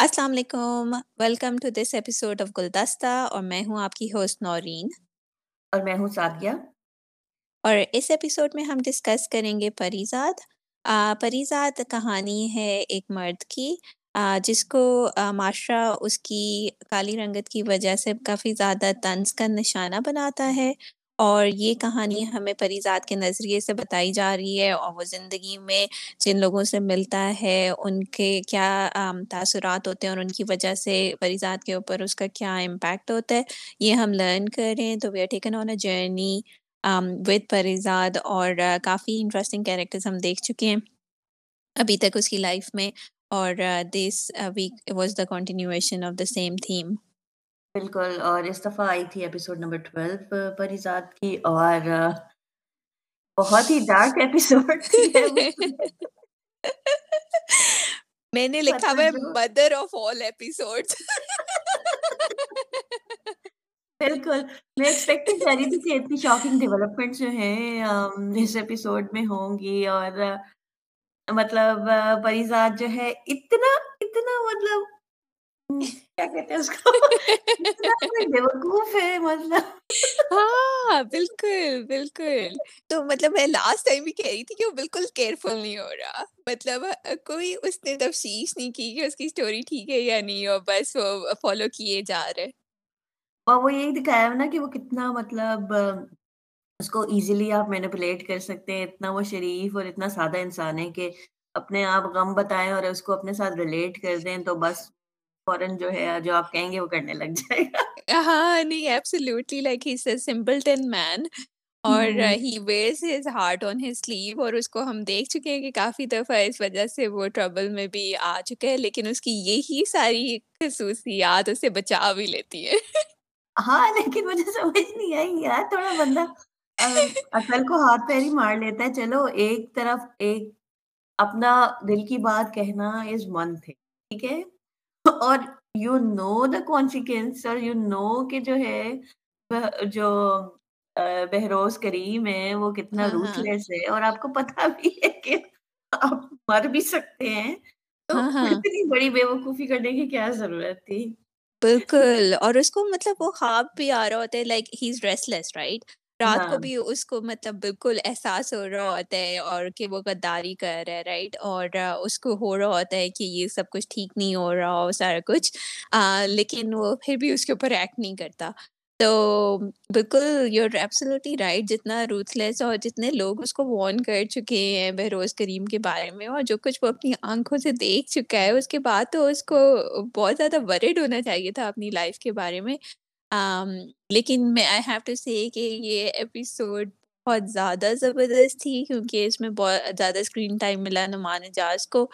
السلام علیکم۔ Welcome to this episode of گلدستہ اور میں ہوں آپ کی ہوسٹ نورین۔ اور میں ہوں سادیہ اور اس ایپیسوڈ میں ہم ڈسکس کریں گے پریزاد۔ پریزاد کہانی ہے ایک مرد کی۔ جس کو معاشرہ اس کی کالی رنگت کی وجہ سے کافی زیادہ طنز کا نشانہ بناتا ہے۔ اور یہ کہانی ہمیں پریزاد کے نظریے سے بتائی جا رہی ہے اور وہ زندگی میں جن لوگوں سے ملتا ہے، ان کے کیا تاثرات ہوتے ہیں اور ان کی وجہ سے پریزاد کے اوپر اس کا کیا امپیکٹ ہوتا ہے، یہ ہم لرن کر رہے ہیں تو we are taken on a journey with Parizaad اور کافی انٹرسٹنگ کیریکٹرز ہم دیکھ چکے ہیں ابھی تک اس کی لائف میں اور this week was the continuation of the same theme بالکل اور اس دفعہ آئی تھی ایپیسوڈ نمبر ٹویلو پریزاد کی اور بہت ہی ڈارک ایپیسوڈ میں نے لکھا ہوا ہے مدر آف آل ایپیسوڈ بالکل میں ایکسپیکٹ کر رہی تھی کہ اتنی شاکنگ ڈیولپمنٹ جو ہیں اس ایپیسوڈ میں ہوں گی۔ اور مطلب پریزاد جو ہے اتنا اتنا مطلب کیا کہتے ہیں اس کو بیوقوف ہے مطلب ہاں بالکل بالکل تو مطلب میں لاسٹ ٹائم بھی کہہ رہی تھی کہ وہ بالکل کیئرفل نہیں ہو رہا مطلب کوئی اس نے تفشیش نہیں کی کہ اس کی اسٹوری ٹھیک ہے یا نہیں اور بس وہ فالو کیے جا رہے اور وہ یہی دکھایا نا کہ وہ کتنا مطلب اس کو ایزیلی آپ مینپولیٹ کر سکتے ہیں اتنا وہ شریف اور اتنا سادہ انسان ہے کہ اپنے آپ غم بتائیں اور اس کو اپنے ساتھ ریلیٹ کر دیں تو بس فوراً جو ہے جو آپ کہیں گے وہ کرنے لگ جائے گا۔ ہاں نہیں absolutely like he simpleton man اور he wears his heart on his sleeve اور اس کو ہم دیکھ چکے ہیں کہ کافی دفعہ اس وجہ سے وہ ٹربل میں بھی آ چکے ہیں لیکن اس کی یہی ساری خصوصیات اسے بچا بھی لیتی ہے ہاں لیکن مجھے سمجھ نہیں آئی یار تھوڑا بندہ اصل کو ہاتھ پیر ہی مار لیتا ہے۔ چلو ایک طرف ایک اپنا دل کی بات کہنا از من تھے ٹھیک ہے؟ اور یو نو دا کانسیکوینس اور یو نو کہ جو ہے جو بہروز کریم ہے وہ کتنا روتھ ہاں، لیس ہاں۔ ہے۔ اور آپ کو پتا بھی ہے کہ آپ مر بھی سکتے ہیں۔ تو ہاں، اتنی بڑی بے وقوفی کرنے کی کیا ضرورت تھی؟ بالکل۔ اور اس کو مطلب وہ خواب بھی آ رہا ہوتا ہے like he is restless right رات کو بھی اس کو مطلب بالکل احساس ہو رہا ہوتا ہے اور کہ وہ غداری کر رہا ہے رائٹ اور اس کو ہو رہا ہوتا ہے کہ یہ سب کچھ ٹھیک نہیں ہو رہا ہو سارا کچھ۔ لیکن وہ پھر بھی اس کے اوپر ایکٹ نہیں کرتا۔ تو بالکل یو ایبسلیٹلی رائٹ جتنا روتھ لیس اور جتنے لوگ اس کو وارن کر چکے ہیں بہروز کریم کے بارے میں اور جو کچھ وہ اپنی آنکھوں سے دیکھ چکا ہے اس کے بعد تو اس کو بہت زیادہ ورڈ ہونا چاہیے تھا اپنی لائف کے بارے میں۔ لیکن میں آئی ہیو ٹو سے کہ یہ ایپیسوڈ بہت زیادہ زبردست تھی کیونکہ اس میں بہت زیادہ اسکرین ٹائم ملا نمان اجاز کو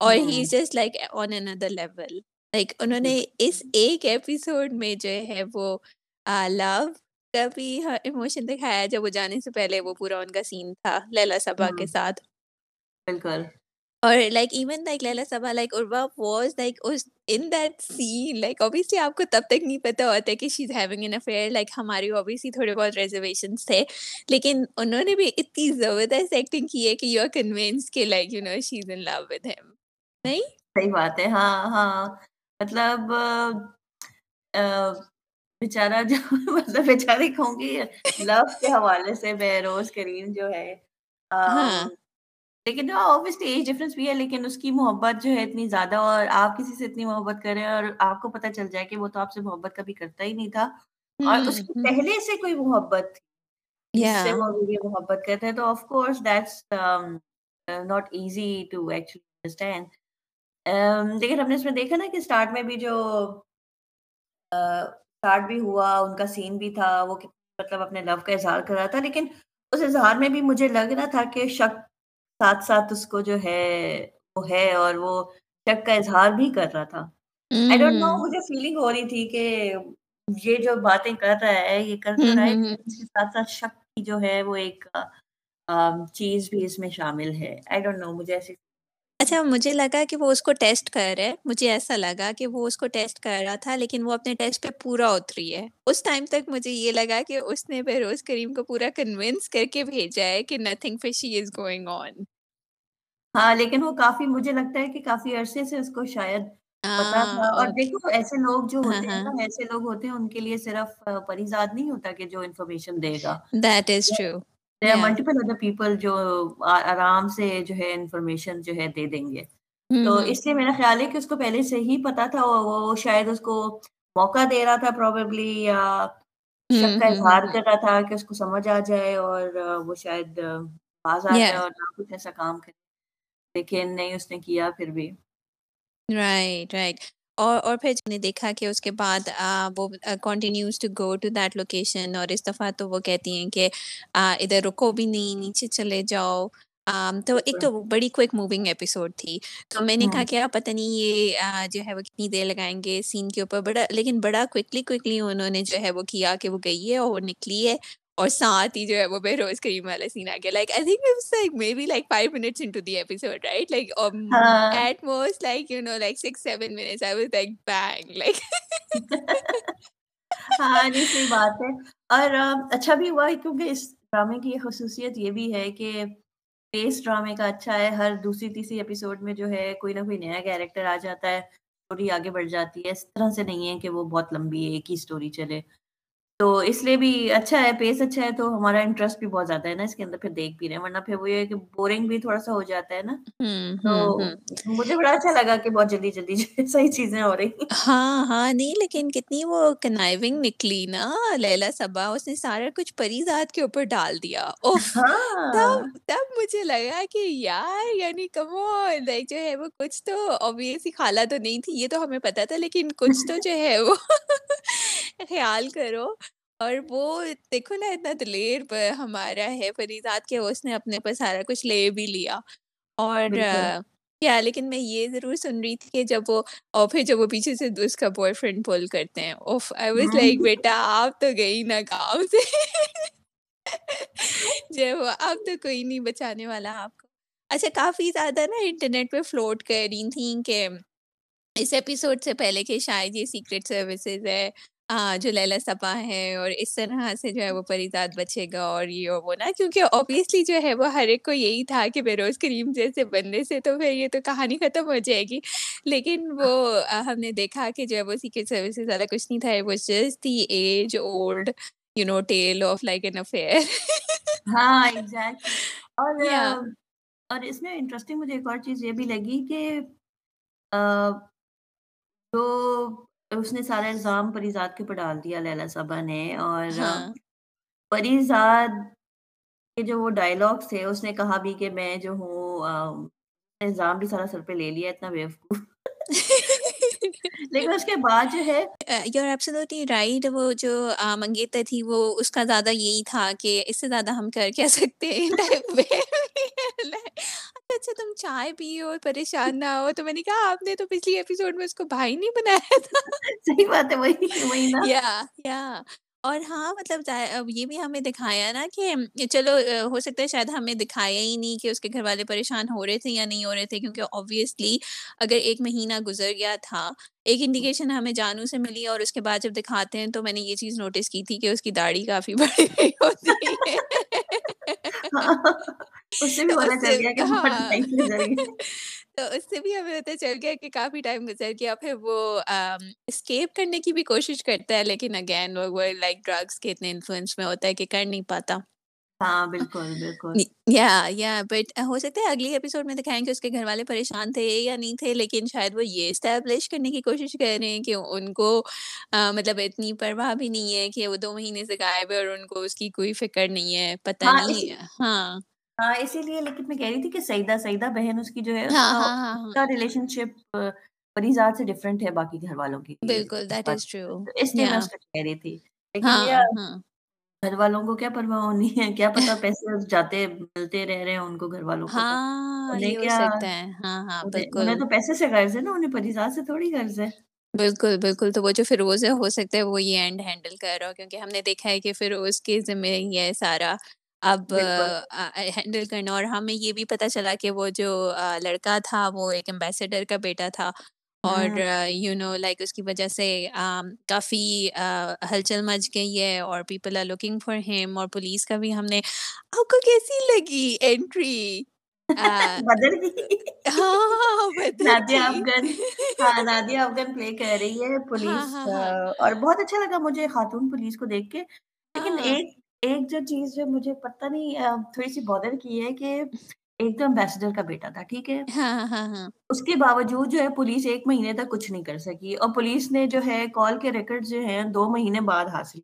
اور he is just like another level like انہوں نے اس ایک ایپیسوڈ میں جو ہے وہ لو کا بھی ایموشن دکھایا جب وہ جانے سے پہلے وہ پورا ان کا سین تھا لیلا سبا کے ساتھ۔ بالکل۔ اور like even like Laila Saba like Arwa was like in that scene like obviously آپ کو تب تک نہیں پتا ہوتا کہ she is having an affair like ہماری اوبیسلی تھوڑے بہت ریزرویشنس تھے لیکن انہوں نے بھی اتنی زبردست ایکٹنگ کی ہے کہ یو آر کنوینس کہ like you know she is in love with him نہیں صحیح بات ہے ہاں ہاں مطلب بیچارہ جو مطلب بیچارے کہوں گی لو کے حوالے سے بہروز کریم جو ہے ہاں۔ لیکن ایج ڈفرینس بھی ہے لیکن اس کی محبت جو ہے اتنی زیادہ اور آپ کسی سے اتنی محبت کریں اور آپ کو پتہ چل جائے کہ وہ تو آپ سے محبت کبھی کرتا ہی نہیں تھا اور اس کی پہلے سے کوئی محبت تھی جس سے وہ محبت کرتے ہیں تو of course that's not easy to actually understand لیکن ہم نے اس میں دیکھا نا کہ اسٹارٹ میں بھی جو اسٹارٹ بھی ہوا ان کا سین بھی تھا وہ مطلب اپنے لو کا اظہار کر رہا تھا لیکن اس اظہار میں بھی مجھے لگ رہا تھا کہ شک ساتھ ساتھ اس کو جو ہے وہ ہے اور وہ شک کا اظہار بھی کر رہا تھا۔ آئی ڈونٹ نو مجھے فیلنگ ہو رہی تھی کہ یہ جو باتیں کر رہا ہے یہ کر رہا ہے اس کے ساتھ ساتھ شک کی جو ہے وہ ایک چیز بھی اس میں شامل ہے۔ آئی ڈونٹ نو مجھے ایسی اچھا مجھے لگا کہ وہ اس کو ٹیسٹ کر رہے مجھے ایسا لگا کہ وہ اس کو ٹیسٹ کر رہا تھا لیکن وہ اپنے ٹیسٹ پہ پورا اتری ہے۔ اس ٹائم تک مجھے یہ لگا کہ اس نے بہروز کریم کو پورا کنوینس کر کے بھیجا ہے کہ نتھنگ فشی از گوئنگ آن ہاں لیکن وہ کافی مجھے لگتا ہے کہ کافی عرصے سے اس کو شاید پتا تھا۔ اور دیکھو ایسے لوگ جو ہاں ہوتے ہیں ہاں۔ نا ایسے لوگ ہوتے ہیں ان کے لیے صرف پریزاد نہیں ہوتا کہ جو انفارمیشن دے گا۔ That is true there are multiple other people جو آرام سے جو ہے انفارمیشن جو ہے دے دیں گے۔ تو اس لیے میرا خیال ہے کہ اس کو پہلے سے ہی پتا تھا وہ شاید اس کو موقع دے رہا تھا پروبیبلی یا شک کا اظہار کر رہا تھا کہ اس کو سمجھ آ جائے اور وہ شاید باز آ جائے اور نہ کچھ ایسا کام کرے۔ لیکن نہیں اس نے کیا پھر بھی۔ رائٹ رائٹ اور اور پھر نے دیکھا کہ اس کے بعد وہ continues to go to that location اور اس دفعہ تو وہ کہتی ہیں کہ ادھر رکو بھی نہیں نیچے چلے جاؤ۔ تو ایک تو بڑی کوئک موونگ ایپیسوڈ تھی۔ تو میں نے کہا ہوں کہ آپ پتہ نہیں یہ جو ہے وہ کتنی دیر لگائیں گے سین کے اوپر۔ بڑا لیکن بڑا کوئکلی کوئکلی انہوں نے جو ہے وہ کیا کہ وہ گئی ہے اور وہ نکلی ہے۔ اور ساتھ ہی جو ہے وہ بے روز کریم والا سین آ گیا. Like I think like maybe like five minutes into the episode right like ہاں۔ At most like you know like six seven minutes I was like being like ہاں نہیں صحیح بات ہے۔ اور اچھا بھی ہوا ہے کیونکہ اس ڈرامے کی خصوصیت یہ بھی ہے کہ پیس ڈرامے کا اچھا ہے ہر دوسری تیسری ایپیسوڈ میں جو ہے کوئی نہ کوئی نیا کیریکٹر آ جاتا ہے اسٹوری آگے بڑھ جاتی ہے۔ اس طرح سے نہیں ہے کہ وہ بہت لمبی ہے ایک ہی اسٹوری چلے۔ تو اس لیے بھی اچھا ہے پیس اچھا ہے تو ہمارا انٹرسٹ بھی بہت زیادہ ہے نا اس کے اندر پھر دیکھ بھی رہے ہیں ورنہ پھر وہ یہ کہ بورنگ بھی تھوڑا سا ہو جاتا ہے نا۔ تو مجھے بڑا اچھا لگا کہ بہت جلدی جلدی صحیح چیزیں ہو رہی ہاں ہاں نہیں لیکن کتنی وہ کنائونگ نکلی نا لیلا صبا اس نے سارا کچھ پری ذات کے اوپر ڈال دیا۔ ہاں۔ تب تب مجھے لگا کہ یار یعنی کمو لائک جو ہے وہ کچھ تو ابویس ہی خالہ تو نہیں تھی یہ تو ہمیں پتا تھا لیکن کچھ تو جو ہے وہ خیال کرو اور وہ دیکھو نا اتنا دلیر ہمارا ہے فریزاد کے اس نے اپنے پر سارا کچھ لے بھی لیا اور کیا لیکن میں یہ ضرور سن رہی تھی کہ جب وہ اور پھر جب وہ پیچھے سے اس کا بوائے فرینڈ پول کرتے ہیں اف آئی واز لائک بیٹا آپ تو گئی نا گاؤں سے جو وہ اب تو کوئی نہیں بچانے والا آپ کو اچھا کافی زیادہ نا انٹرنیٹ پہ فلوٹ کر رہی تھیں کہ اس ایپیسوڈ سے پہلے کہ شاید یہ سیکریٹ سروسز ہے جو لیلا سپا ہے اور اس طرح سے جو ہے وہ پریزاد بچے گا اور یہ وہ نا کیونکہ ابویسلی جو ہے وہ ہر ایک کو یہی تھا کہ بروز کریم جیسے بننے سے تو پھر یہ تو کہانی ختم ہو جائے گی۔ لیکن وہ ہم نے دیکھا کہ جو ہے وہ سیکریٹ سروسز زیادہ کچھ نہیں تھا وہ just the age old you know tale of like an affair ہاں اور اور اس میں انٹرسٹنگ مجھے ایک اور چیز یہ بھی لگی کہ تو اس نے سارا الزام پریزاد کے اوپر ڈال دیا لیلا صبا نے اور ہاں۔ پریزاد کے جو وہ ڈائلاگس تھے اس نے کہا بھی کہ میں جو ہوں الزام بھی سارا سر پہ لے لیا اتنا بیوقوف۔ لیکن اس کے بعد جو ہے یور ایبسولوٹلی رائٹ وہ جو منگیتر تھی وہ اس کا زیادہ یہی تھا کہ اس سے زیادہ ہم کر کیا سکتے ہیں۔ اچھا تم چائے پیو اور پریشان نہ ہو تو میں نے کہا آپ نے تو پچھلی ایپیسوڈ میں اس کو بھائی نہیں بنایا تھا۔ صحیح بات ہے وہی وہی نا۔ یا یا۔ اور ہاں مطلب یہ بھی ہمیں دکھایا نا کہ چلو ہو سکتا ہے شاید ہمیں دکھایا ہی نہیں کہ اس کے گھر والے پریشان ہو رہے تھے یا نہیں ہو رہے تھے کیونکہ آبویسلی اگر ایک مہینہ گزر گیا تھا ایک انڈیکیشن ہمیں جانو سے ملی اور اس کے بعد جب دکھاتے ہیں تو میں نے یہ چیز نوٹس کی تھی کہ اس کی داڑھی کافی بڑی ہوتی ہے۔ ہاں۔ اس سے بھی تو پتا اس چل سے گیا کہ بہت ٹائم گزر گیا تو اس سے بھی ہمیں پتا چل گیا کہ کافی ٹائم گزر گیا پھر وہ اسکیپ کرنے کی بھی کوشش کرتا ہے لیکن اگین وہ لائک ڈرگس کے اتنے انفلوئنس میں ہوتا ہے کہ کر نہیں پاتا ہاں بالکل بالکل یا یا بٹ ہو سکتا ہے اگلی ایپیسوڈ میں دکھائیں کہ اس کے گھر والے پریشان تھے یا نہیں تھے لیکن شاید وہ یہ اسٹیبلش کرنے کی کوشش کر رہے ہیں کہ ان کو مطلب اتنی پرواہ بھی نہیں ہے کہ وہ دو مہینے سے غائب ہے اور ان کو اس کی کوئی فکر نہیں ہے پتا اسی نہیں ہاں ہاں اسی لیے لیکن میں کہہ رہی تھی کہ سعیدہ سعیدہ بہن اس کی جو ہے اس ہاں کا ہاں ہاں۔ کا ریلیشن شپ پریزاد سے ڈفرنٹ ہے باقی گھر والوں کی۔ بالکل دیٹ از ٹرو اس لیے میں اس کو کہہ رہی تھی۔ لیکن یہ گھر والوں کو کیا پرواہ ہونی ہے؟ کیا پتا پیسے جاتے ملتے رہ رہے ہیں ان کو گھر والوں کو انہیں یہ تو پیسے سے غرض ہے نا انہیں پریزاد سے تھوڑی غرض ہے۔ بالکل بالکل۔ تو وہ جو فیروز ہے ہو سکتا ہے وہ یہ اینڈ ہینڈل کر رہا ہو۔ کیونکہ ہم نے دیکھا ہے کہ فیروز کے ذمہ ہی ہے سارا۔ اب ہینڈل کرنا اور ہمیں یہ بھی پتا چلا کہ وہ جو لڑکا تھا وہ ایک امبیسڈر کا بیٹا تھا اور یو نو لائک اس کی وجہ سے کافی ہلچل مچ گئی ہے اور people are looking for him اور پولیس کا بھی ہم نے آپ کو کیسی لگی اینٹری بدل ہاں افغان۔ ہاں نادیہ افغان پلے کر رہی ہے ہاں پولیس اور بہت اچھا لگا مجھے خاتون پولیس کو دیکھ کے۔ لیکن ایک ایک جو چیز جو مجھے پتہ نہیں تھوڑی سی بادر کی ہے کہ ایک تو امبیسڈر کا بیٹا تھا ٹھیک ہے؟ ہاں ہاں ہاں۔ اس کے باوجود جو ہے پولیس ایک مہینے تک کچھ نہیں کر سکی اور پولیس نے جو ہے کال کے ریکارڈ جو ہیں دو مہینے بعد حاصل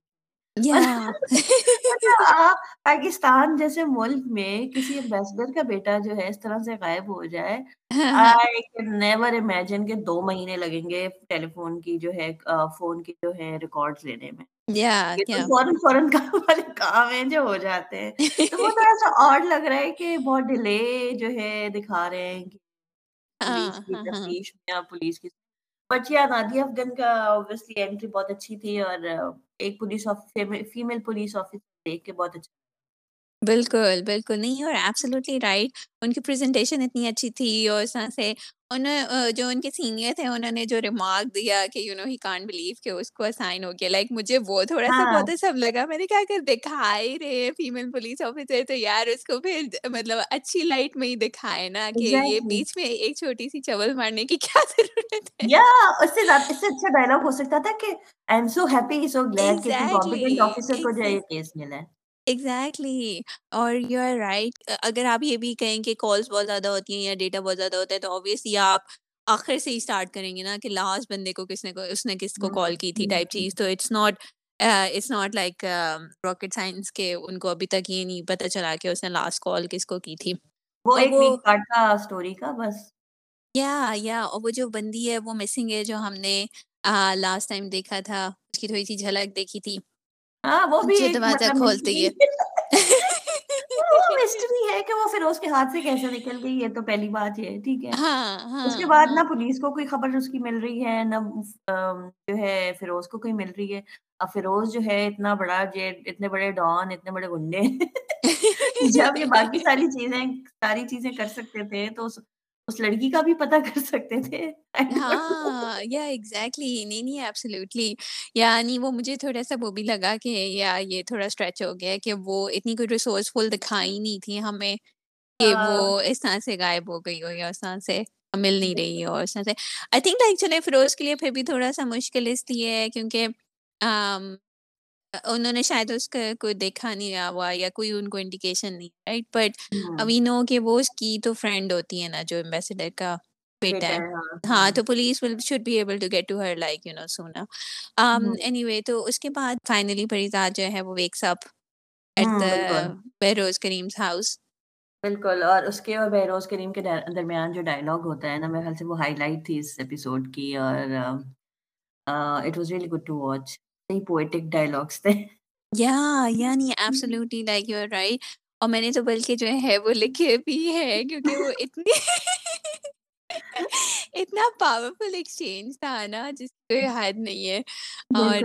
پاکستان جیسے ملک میں کسی امبیسڈر کا بیٹا جو ہے اس طرح سے غائب ہو جائے نیور امیجن کہ دو مہینے لگیں گے ٹیلی فون کی جو ہے فون کی جو ہے ریکارڈ لینے میں۔ فوراً فوراً کام والے کام ہیں جو ہو جاتے ہیں تو وہ تھوڑا سا اور لگ رہا ہے کہ بہت ڈیلے جو ہے دکھا رہے ہیں پولیس کی پولیس بٹ نادیہ افغان کا انٹری بہت اچھی تھی اور ایک پولیس فیمیل پولیس آفیسر دیکھ کے بہت اچھا بالکل بالکل۔ نہیں اور ایبسلیوٹلی رائٹ ان کی پریزنٹیشن اتنی اچھی تھی اور اس طرح سے انہوں جو ان کے سینئر تھے انہوں نے جو ریمارک دیا کہ you know he can't believe کہ اس کو اسائن ہو گیا۔ لائک مجھے وہ تھوڑا سا ہاں۔ بہت سب لگا۔ میں نے کہا اگر دکھائی رہے فیمیل پولیس آفیسر تو یار اس کو پھر مطلب اچھی لائٹ میں ہی دکھائے نا کہ یہ ایگزیکٹلی بیچ میں ایک چھوٹی سی چول مارنے کی کیا ضرورت ہے۔ یا اس سے زیادہ اس سے اچھا ڈائلاگ ہو سکتا تھا کہ I am so happy so glad کہ کمپیٹنٹ آفیسر کو جو ہے یہ کیس ملا۔ ہے ایگزیکٹلی اور یو آر رائٹ اگر آپ یہ بھی کہیں کہ کالس بہت زیادہ ہوتی ہیں یا ڈیٹا بہت زیادہ ہوتا ہے تو آبویسلی آپ آخر سے ہی اسٹارٹ کریں گے نا کہ لاسٹ بندے کو کس نے اس نے کس کو کال کی تھی ٹائپ چیز تو it's not it's not like rocket science کے ان کو ابھی تک یہ نہیں پتا چلا کہ اس نے لاسٹ کال کس کو کی تھی وہ ایک اسٹوری کا بس یا یا اور وہ جو بندی ہے وہ مسنگ ہے جو ہم نے لاسٹ ٹائم دیکھا تھا اس کی تھوڑی سی جھلک دیکھی تھی ہاں وہ بھی دروازہ مطلب مسٹری ہے۔ مسٹری ہے کہ وہ فیروز کے ہاتھ سے کیسے نکل گئی یہ تو پہلی بات یہ ہے ٹھیک ہے۔ ہاں اس کے ہاں بعد ہاں۔ نہ پولیس کو کوئی خبر اس کی مل رہی ہے نہ جو ہے فیروز کو کوئی مل رہی ہے۔ اب فیروز جو ہے اتنا بڑا اتنے بڑے ڈان اتنے بڑے گنڈے جب یہ باقی ساری چیزیں ساری چیزیں کر سکتے تھے تو اس لڑکی کا بھی پتا کر سکتے تھے۔ ہاں یا ایگزیکٹلی نہیں نہیں ایبسلیوٹلی یعنی وہ مجھے تھوڑا سا وہ بھی لگا کہ یا یہ تھوڑا اسٹریچ ہو گیا کہ وہ اتنی کوئی ریسورسفل دکھائی نہیں تھی ہمیں کہ وہ اس طرح سے غائب ہو گئی ہو یا اس طرح سے مل نہیں رہی ہو اس طرح سے۔ آئی تھنک لائک چلے فیروز کے لیے پھر بھی تھوڑا سا مشکل اس لیے ہے کیونکہ انہوں نے شاید اس کا کوئی دیکھا نہیں ہوا یا کوئی ان کو انڈیکیشن نہیں رائٹ بٹ ابھی نو کہ وہ اس کی تو فرینڈ ہوتی ہے نا جو امبیسڈر کا بیٹا ہے۔ ہاں۔ تو police should be able to get to her like you know سونا اینی وے تو اس کے بعد فائنلی پریزاد جو ہے وہ wakes up at the Behroz Karim's house بالکل اور اس کے اور بہروز کریم کے درمیان جو ڈائلاگ ہوتا ہے نا میرے خیال سے وہ ہائی لائٹ تھی اس ایپیسوڈ کی اور it was really good to watch poetic dialogues تھے۔ یا یعنی absolutely like you are right اور میں نے تو بلکہ جو ہے وہ لکھے بھی ہے کیونکہ وہ اتنی اتنا پاورفل ایکسچینج تھا نا جس کو حد نہیں ہے۔ اور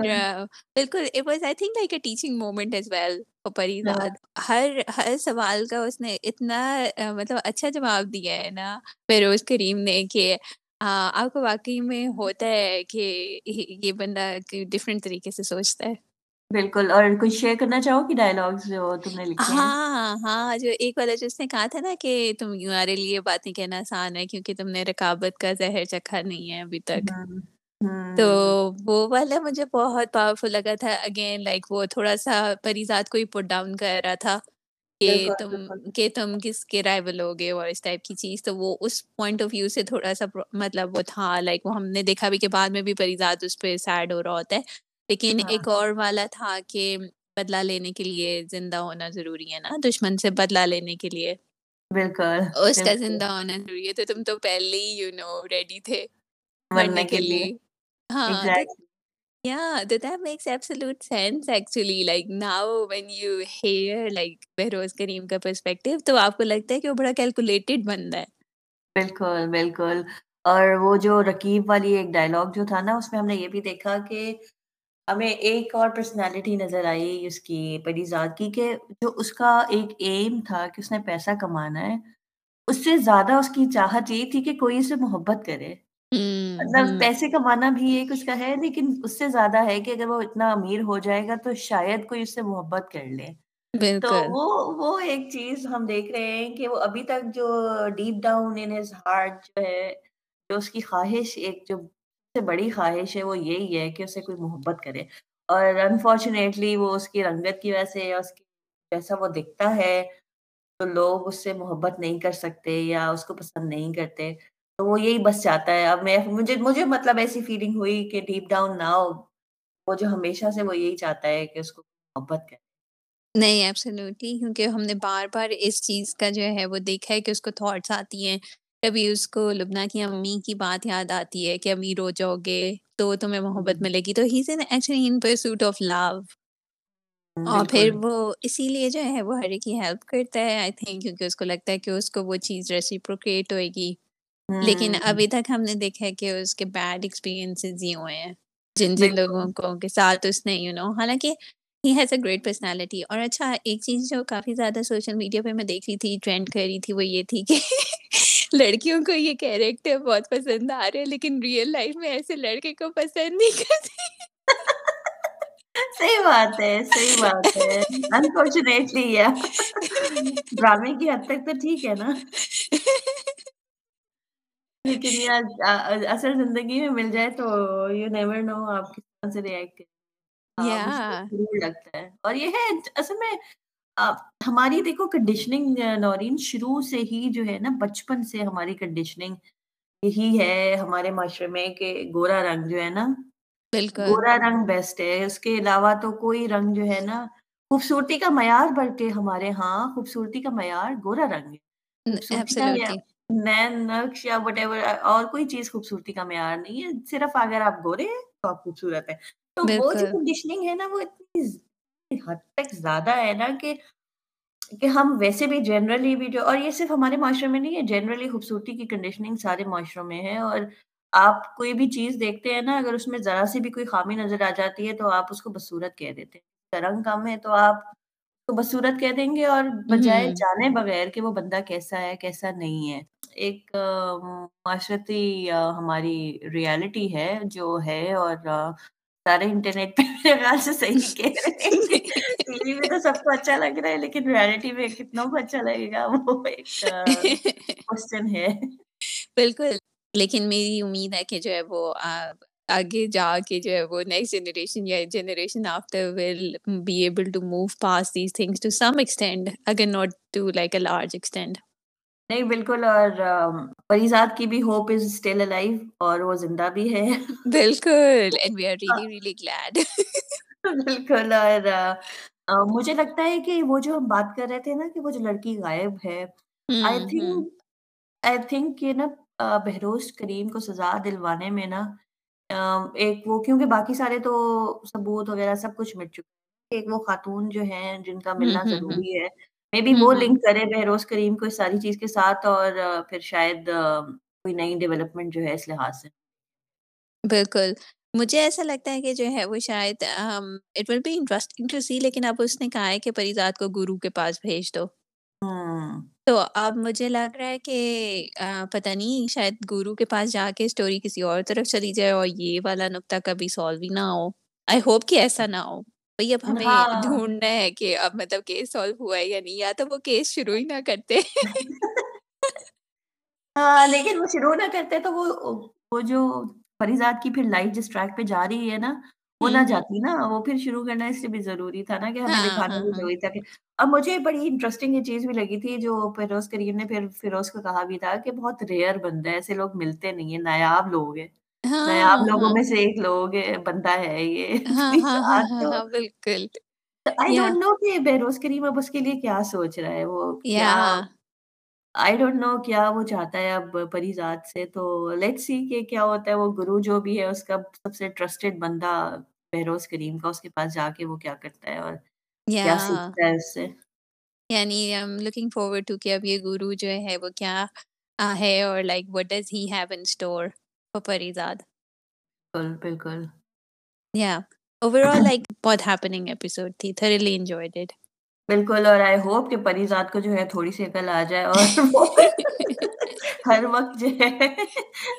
بالکل۔ It was I think like a teaching moment as well Parizaad ہر ہر سوال کا اس نے اتنا مطلب اچھا جواب دیا ہے نا فیروز کریم نے کہ آپ کو واقعی میں ہوتا ہے کہ یہ بندہ ڈفرینٹ طریقے سے سوچتا ہے۔ بالکل اور کچھ شیئر کرنا چاہو کہ ڈائلگس جو تم نے لکھے ہاں ہاں جو ایک والا جو اس نے کہا تھا نا کہ تمہارے لیے باتیں کہنا آسان ہے کیونکہ تم نے رکابت کا زہر چکھا نہیں ہے ابھی تک۔ تو وہ والا مجھے بہت پاورفل لگا تھا۔ اگین لائک وہ تھوڑا سا پریزاد کو ہی پٹ ڈاؤن کر رہا تھا۔ کہ تم بالکل۔ کہ تم کس کے رائبل ہوگے اور اس ٹائپ کی چیز تو وہ اس پوائنٹ آف ویو سے تھوڑا سا مطلب وہ تھا لائک وہ ہم نے دیکھا بھی کہ بعد میں بھی پریزاد اس پہ سیڈ ہو رہا ہوتا ہے۔ لیکن ہاں۔ ایک اور والا تھا کہ بدلا لینے کے لیے زندہ ہونا ضروری ہے نا دشمن سے بدلا لینے کے لیے۔ بالکل اس کا زندہ ہونا ضروری ہے تو تم تو پہلے ہی یو نو ریڈی تھے مرنے کے لیے۔ ہاں Yeah, that that makes absolute sense actually. Like now when you hear like Behroz Kareem کا perspective تو آپ کو لگتا ہے کہ وہ بڑا calculated بندہ ہے بالکل بالکل اور وہ جو رکیب والی ایک ڈائلاگ جو تھا نا اس میں ہم نے یہ بھی دیکھا کہ ہمیں ایک اور پرسنالٹی نظر آئی اس کی پریزاد کی کہ جو اس کا ایک ایم تھا کہ اس نے پیسہ کمانا ہے اس سے زیادہ اس کی چاہت یہ تھی کہ کوئی اسے محبت کرے مطلب پیسے کمانا بھی ایک اس کا ہے لیکن اس سے زیادہ ہے کہ اگر وہ اتنا امیر ہو جائے گا تو شاید کوئی اس سے محبت کر لے۔ تو وہ وہ ایک چیز ہم دیکھ رہے ہیں کہ وہ ابھی تک جو deep down in his heart جو ہے جو اس کی خواہش ایک جو سے بڑی خواہش ہے وہ یہی ہے کہ اسے کوئی محبت کرے۔ اور انفارچونیٹلی وہ اس کی رنگت کی وجہ سے یا اس کی جیسا وہ دکھتا ہے تو لوگ اس سے محبت نہیں کر سکتے یا اس کو پسند نہیں کرتے۔ تو وہ یہی بس چاہتا ہے۔ اب میں مجھے مجھے مطلب ایسی فیلنگ ہوئی کہ ڈیپ ڈاؤن نہ ہو وہ جو ہمیشہ سے وہ یہی چاہتا ہے کہ اس کو محبت کرے۔ نہیں ایبسولوٹلی کیونکہ ہم نے بار بار اس چیز کا جو ہے وہ دیکھا ہے کہ اس کو تھاٹس آتی ہیں۔ کبھی اس کو لبنا کی امی کی بات یاد آتی ہے کہ امی رو جاؤ گے تو تمہیں محبت ملے گی۔ تو ہی actually in pursuit of love اور پھر وہ اسی لیے جو ہے وہ ہر ایک کی ہیلپ کرتا ہے آئی تھنک کیونکہ اس کو لگتا ہے کہ اس کو وہ چیز ریسیپروکیٹ ہوئے گی۔ لیکن ابھی تک ہم نے دیکھا ہے کہ اس کے بیڈ ایکسپیرینس ہی ہوئے ہیں۔ جن جن لوگوں کو کے ساتھ اس نے یو نو حالانکہ he has a great personality اور اچھا ایک چیز جو کافی زیادہ سوشل میڈیا پہ میں دیکھ رہی تھی ٹرینڈ کر رہی تھی وہ یہ تھی کہ لڑکیوں کو یہ کیریکٹر بہت پسند آ رہے لیکن ریئل لائف میں ایسے لڑکے کو پسند نہیں کرتے۔ صحیح بات ہے صحیح بات ہے۔ انفارچونیٹلی ڈرامے کی حد تک تو ٹھیک ہے نا۔ لیکن یہ اصل زندگی میں مل جائے تو یو نیور نو آپ کس طرح سے ریئیکٹ کریں لگتا ہے اور یہ ہے اصل میں ہماری دیکھو کنڈیشننگ نورین شروع سے ہی جو ہے نا بچپن سے ہماری کنڈیشننگ یہی ہے ہمارے معاشرے میں کہ گورا رنگ جو ہے نا بالکل گورا رنگ بیسٹ ہے اس کے علاوہ تو کوئی رنگ جو ہے نا خوبصورتی کا معیار بلکہ ہمارے ہاں خوبصورتی کا معیار گورا رنگ ہے نین نقش یا وٹ ایور اور کوئی چیز خوبصورتی کا معیار نہیں ہے صرف اگر آپ گورے ہیں تو آپ خوبصورت ہیں۔ تو وہ جو کنڈیشننگ ہے نا وہ اتنی حد تک زیادہ ہے نا کہ کہ ہم ویسے بھی جنرلی بھی جو اور یہ صرف ہمارے معاشرے میں نہیں ہے جنرلی خوبصورتی کی کنڈیشننگ سارے معاشروں میں ہے۔ اور آپ کوئی بھی چیز دیکھتے ہیں نا اگر اس میں ذرا سی بھی کوئی خامی نظر آ جاتی ہے تو آپ اس کو بصورت کہہ دیتے ہیں۔ رنگ کم ہے تو آپ تو بصورت کہہ دیں گے اور بجائے جانے بغیر کہ وہ بندہ کیسا ہے کیسا نہیں ہے۔ ایک معاشرتی ہماری ریالٹی ہے جو ہے اور سارے انٹرنیٹ پہ میرے خیال سے صحیح کہہ رہے ہیں۔ ٹی وی میں تو سب کو اچھا لگ رہا ہے لیکن ریالٹی میں کتنوں کو اچھا لگے گا؟ وہ ایک کوشچن ہے۔ بالکل۔ لیکن میری امید ہے کہ جو ہے وہ آگے جا کے جو ہے وہ نیکسٹ جنریشن یا generation after will be able to move past these things to some extent اگر not to like a large extent نہیں بالکل اور پریزاد کی بھی ہوپ از اسٹل لائف اور وہ زندہ بھی ہے۔ بالکل and we are really really glad بالکل اور مجھے لگتا ہے کہ وہ جو ہم بات کر رہے تھے نا کہ وہ جو لڑکی غائب ہے آئی تھنک آئی تھنک یہ نا بہروز کریم کو سزا دلوانے میں نا ایک وہ کیونکہ باقی سارے تو ثبوت وغیرہ سب کچھ مٹ چکے ایک وہ خاتون جو ہیں جن کا ملنا ضروری ہے۔ مے بی وہ لنک کرے بہروز کریم کو اس ساری چیز کے ساتھ اور پھر شاید کوئی نئی ڈیولپمنٹ جو ہے اس لحاظ سے بالکل مجھے ایسا لگتا ہے کہ جو ہے وہ شاید it will be interesting to see لیکن اب اس نے کہا ہے کہ پریزاد کو گرو کے پاس بھیج دو تو اب مجھے لگ رہا ہے کہ پتہ نہیں شاید گرو کے پاس جا کے اسٹوری کسی اور طرف چلی جائے اور یہ والا نقطہ کبھی سالو ہی نہ ہو آئی ہوپ کہ ایسا نہ ہو بھائی اب ہمیں ڈھونڈنا ہے کہ اب مطلب کیس سالو ہوا ہے یا نہیں یا تو وہ کیس شروع ہی نہ کرتے ہاں لیکن وہ شروع نہ کرتے تو وہ وہ جو فریزاد کی پھر لائف جس ٹریک پہ جا رہی ہے نا وہ نہ جاتی نا وہ پھر شروع کرنا اس لیے بھی ضروری تھا نا کہ ہمیں دکھانا بھی ضروری تھا کہ اب مجھے بڑی انٹرسٹنگ یہ چیز بھی لگی تھی جو فیروز کریم نے پھر فیروز کو کہا بھی تھا کہ بہت ریئر بندہ ہے ایسے لوگ ملتے نہیں ہیں نایاب لوگ ہیں نایاب لوگوں میں سے ایک لوگ بندہ ہے یہ بالکل۔ آئی ڈونٹ نو کہ بہروز کریم اب اس کے لیے کیا سوچ رہا ہے وہ آئی ڈونٹ نو کیا وہ چاہتا ہے اب پریزاد سے۔ تو لیٹ سی کہ کیا ہوتا ہے وہ گرو جو بھی ہے اس کا سب سے ٹرسٹڈ بندہ بہروز کریم کا اس کے پاس جا کے وہ کیا کرتا ہے اور کیا سیکھتا ہے اس سے۔ یعنی ایم لوکنگ فارورڈ ٹو کہ اب یہ گرو جو ہے وہ کیا ہے اور like what does he have in store for Parizaad بالکل بالکل یا اوور آل لائک بہت ہیپننگ ایپیسوڈ تھی تھریلی انجوائڈ اٹ بالکل اور آئی ہوپ کہ پریزاد کو جو ہے تھوڑی سی عقل آ جائے اور ہر وقت جو ہے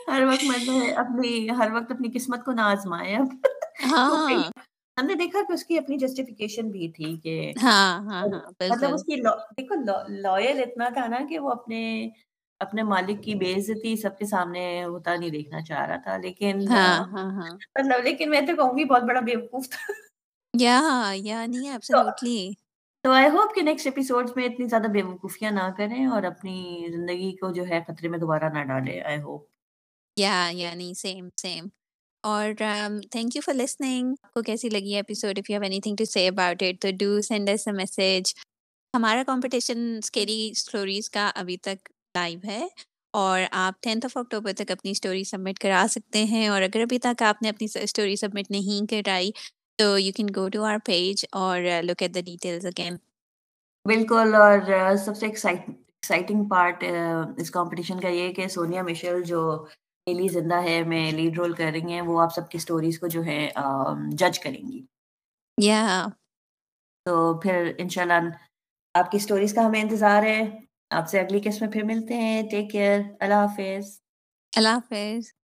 ہر وقت مطلب اپنی ہر وقت اپنی قسمت کو نہ آزمائے اب ہاں ہم نے دیکھا کہ اس کی اپنی جسٹیفیکیشن بھی تھی کہ ہاں ہاں مطلب اس کی دیکھو لائل اتنا تھا نا کہ وہ اپنے اپنے مالک کی بے عزتی سب کے سامنے ہوتا نہیں دیکھنا چاہ رہا تھا لیکن ہاں ہاں ہاں۔ مطلب لیکن میں تو کہوں گی بہت بڑا بیوقوف تھا۔ یا یا نہیں ایبسلیوٹلی تو آئی ہوپ کہ نیکسٹ ایپیسوڈ میں اتنی زیادہ بے وقوفیاں نہ کریں اور اپنی زندگی کو جو ہے خطرے میں دوبارہ نہ ڈالے آئی ہوپ یا یا نہیں سیم سیم اور تھینک یو فار لسننگ آپ کو کیسی لگی episode if you have anything to say about it تو do send us a message ہمارا کمپٹیشن اسکیری اسٹوریز کا ابھی تک لائیو ہے اور آپ ٹینتھ آف اکٹوبر تک اپنی اسٹوری سبمٹ کرا سکتے ہیں اور اگر ابھی تک آپ نے اپنی اسٹوری سبمٹ نہیں کرائی تو you can go to our page اور look at the details again بالکل اور سب سے ایکسائٹنگ پارٹ اس کمپٹیشن کا یہ کہ سونیا مشل جو ڈیلی زندہ ہے میں لیڈ رول کر رہی ہیں وہ آپ سب کی اسٹوریز کو جو ہے جج کریں گی۔ یا تو پھر انشاءاللہ آپ کی اسٹوریز کا ہمیں انتظار ہے۔ آپ سے اگلی قسط میں پھر ملتے ہیں. ٹیک کیئر اللہ حافظ. اللہ حافظ.